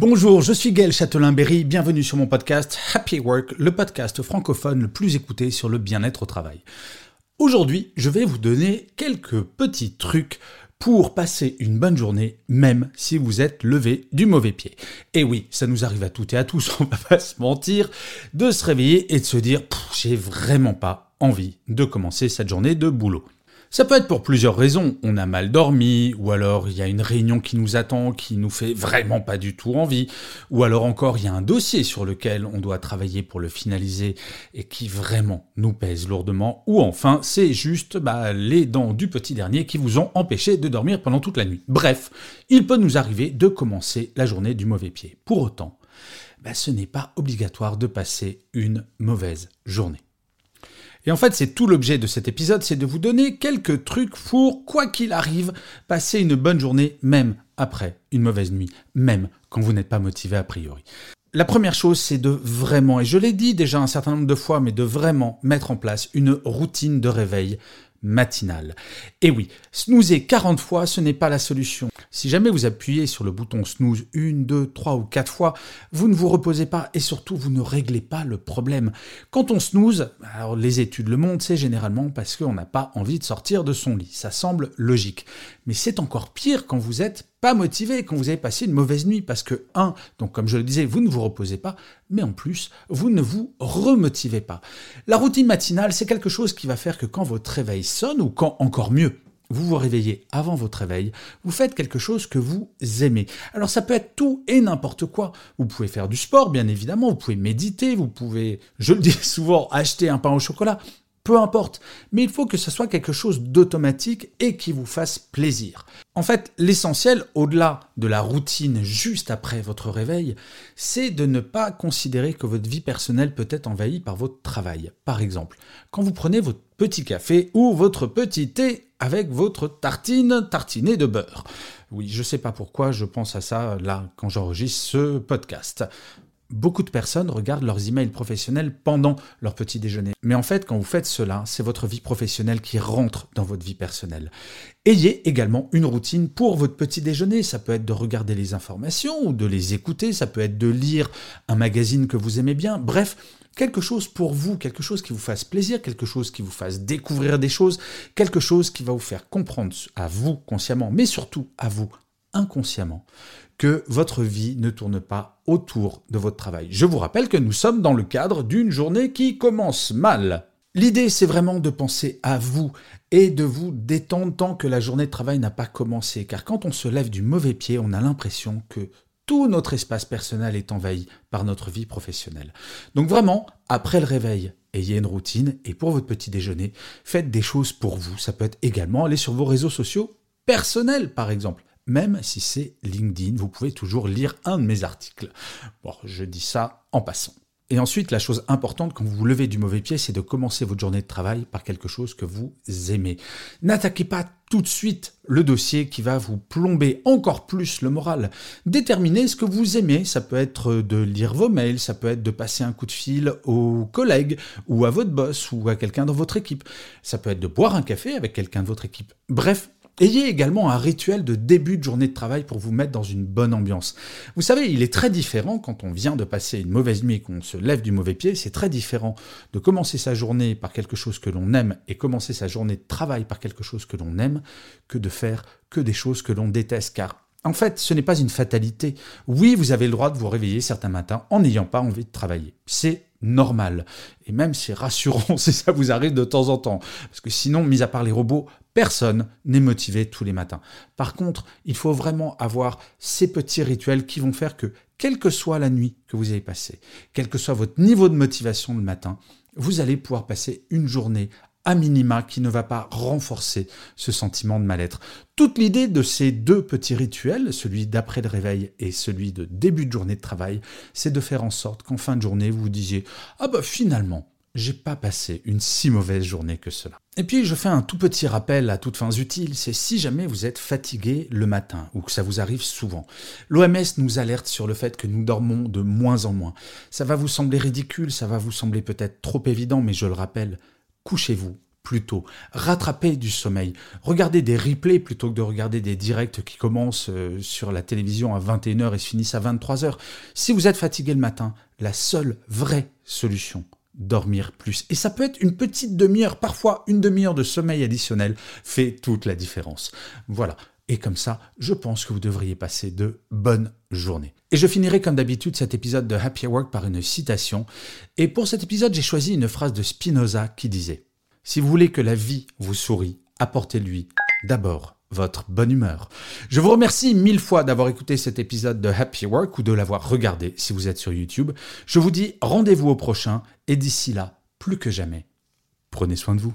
Bonjour, je suis Gaël Châtelain-Berry, bienvenue sur mon podcast Happy Work, le podcast francophone le plus écouté sur le bien-être au travail. Aujourd'hui, je vais vous donner quelques petits trucs pour passer une bonne journée, même si vous êtes levé du mauvais pied. Et oui, ça nous arrive à toutes et à tous, on va pas se mentir, de se réveiller et de se dire, j'ai vraiment pas envie de commencer cette journée de boulot. Ça peut être pour plusieurs raisons. On a mal dormi, ou alors il y a une réunion qui nous attend qui nous fait vraiment pas du tout envie, ou alors encore il y a un dossier sur lequel on doit travailler pour le finaliser et qui vraiment nous pèse lourdement, ou enfin c'est juste bah, les dents du petit dernier qui vous ont empêché de dormir pendant toute la nuit. Bref, il peut nous arriver de commencer la journée du mauvais pied. Pour autant, bah, ce n'est pas obligatoire de passer une mauvaise journée. Et en fait, c'est tout l'objet de cet épisode, c'est de vous donner quelques trucs pour, quoi qu'il arrive, passer une bonne journée, même après une mauvaise nuit, même quand vous n'êtes pas motivé a priori. La première chose, c'est de vraiment, et je l'ai dit déjà un certain nombre de fois, mais de vraiment mettre en place une routine de réveil matinale. Et oui, snoozer 40 fois, ce n'est pas la solution. Si jamais vous appuyez sur le bouton snooze une, deux, trois ou quatre fois, vous ne vous reposez pas et surtout vous ne réglez pas le problème. Quand on snooze, alors les études le montrent, c'est généralement parce qu'on n'a pas envie de sortir de son lit. Ça semble logique. Mais c'est encore pire quand vous êtes pas motivé, quand vous avez passé une mauvaise nuit, parce que, un, donc comme je le disais, vous ne vous reposez pas, mais en plus, vous ne vous remotivez pas. La routine matinale, c'est quelque chose qui va faire que quand votre réveil sonne, ou quand encore mieux, vous vous réveillez avant votre réveil, vous faites quelque chose que vous aimez. Alors ça peut être tout et n'importe quoi. Vous pouvez faire du sport, bien évidemment, vous pouvez méditer, vous pouvez, je le dis souvent, acheter un pain au chocolat, peu importe, mais il faut que ce soit quelque chose d'automatique et qui vous fasse plaisir. En fait, l'essentiel, au-delà de la routine juste après votre réveil, c'est de ne pas considérer que votre vie personnelle peut être envahie par votre travail. Par exemple, quand vous prenez votre petit café ou votre petit thé avec votre tartine tartinée de beurre. Oui, je ne sais pas pourquoi je pense à ça là quand j'enregistre ce podcast beaucoup de personnes regardent leurs emails professionnels pendant leur petit déjeuner. Mais en fait, quand vous faites cela, c'est votre vie professionnelle qui rentre dans votre vie personnelle. Ayez également une routine pour votre petit déjeuner. Ça peut être de regarder les informations ou de les écouter. Ça peut être de lire un magazine que vous aimez bien. Bref, quelque chose pour vous, quelque chose qui vous fasse plaisir, quelque chose qui vous fasse découvrir des choses, quelque chose qui va vous faire comprendre à vous consciemment, mais surtout à vous inconsciemment, que votre vie ne tourne pas autour de votre travail. Je vous rappelle que nous sommes dans le cadre d'une journée qui commence mal. L'idée, c'est vraiment de penser à vous et de vous détendre tant que la journée de travail n'a pas commencé, car quand on se lève du mauvais pied, on a l'impression que tout notre espace personnel est envahi par notre vie professionnelle. Donc vraiment, après le réveil, ayez une routine et pour votre petit déjeuner, faites des choses pour vous. Ça peut être également aller sur vos réseaux sociaux personnels, par exemple même si c'est LinkedIn, vous pouvez toujours lire un de mes articles. Bon, je dis ça en passant. Et ensuite, la chose importante quand vous vous levez du mauvais pied, c'est de commencer votre journée de travail par quelque chose que vous aimez. N'attaquez pas tout de suite le dossier qui va vous plomber encore plus le moral. Déterminez ce que vous aimez. Ça peut être de lire vos mails, ça peut être de passer un coup de fil aux collègues ou à votre boss ou à quelqu'un dans votre équipe. Ça peut être de boire un café avec quelqu'un de votre équipe. Bref, Ayez également un rituel de début de journée de travail pour vous mettre dans une bonne ambiance. Vous savez, il est très différent quand on vient de passer une mauvaise nuit et qu'on se lève du mauvais pied, c'est très différent de commencer sa journée par quelque chose que l'on aime et commencer sa journée de travail par quelque chose que l'on aime que de faire que des choses que l'on déteste car en fait, ce n'est pas une fatalité. Oui, vous avez le droit de vous réveiller certains matins en n'ayant pas envie de travailler. C'est normal. Et même c'est rassurant si ça vous arrive de temps en temps. Parce que sinon, mis à part les robots, personne n'est motivé tous les matins. Par contre, il faut vraiment avoir ces petits rituels qui vont faire que, quelle que soit la nuit que vous avez passée, quel que soit votre niveau de motivation le matin, vous allez pouvoir passer une journée à minima qui ne va pas renforcer ce sentiment de mal-être. Toute l'idée de ces deux petits rituels, celui d'après le réveil et celui de début de journée de travail, c'est de faire en sorte qu'en fin de journée, vous vous disiez Ah bah finalement, j'ai pas passé une si mauvaise journée que cela. Et puis je fais un tout petit rappel à toutes fins utiles, c'est si jamais vous êtes fatigué le matin ou que ça vous arrive souvent. L'OMS nous alerte sur le fait que nous dormons de moins en moins. Ça va vous sembler ridicule, ça va vous sembler peut-être trop évident, mais je le rappelle, couchez-vous plutôt, rattrapez du sommeil, regardez des replays plutôt que de regarder des directs qui commencent euh, sur la télévision à 21h et se finissent à 23h. Si vous êtes fatigué le matin, la seule vraie solution, dormir plus. Et ça peut être une petite demi-heure, parfois une demi-heure de sommeil additionnel fait toute la différence. Voilà. Et comme ça, je pense que vous devriez passer de bonnes journées. Et je finirai comme d'habitude cet épisode de Happy Work par une citation. Et pour cet épisode, j'ai choisi une phrase de Spinoza qui disait Si vous voulez que la vie vous sourie, apportez-lui d'abord votre bonne humeur. Je vous remercie mille fois d'avoir écouté cet épisode de Happy Work ou de l'avoir regardé si vous êtes sur YouTube. Je vous dis rendez-vous au prochain et d'ici là, plus que jamais, prenez soin de vous.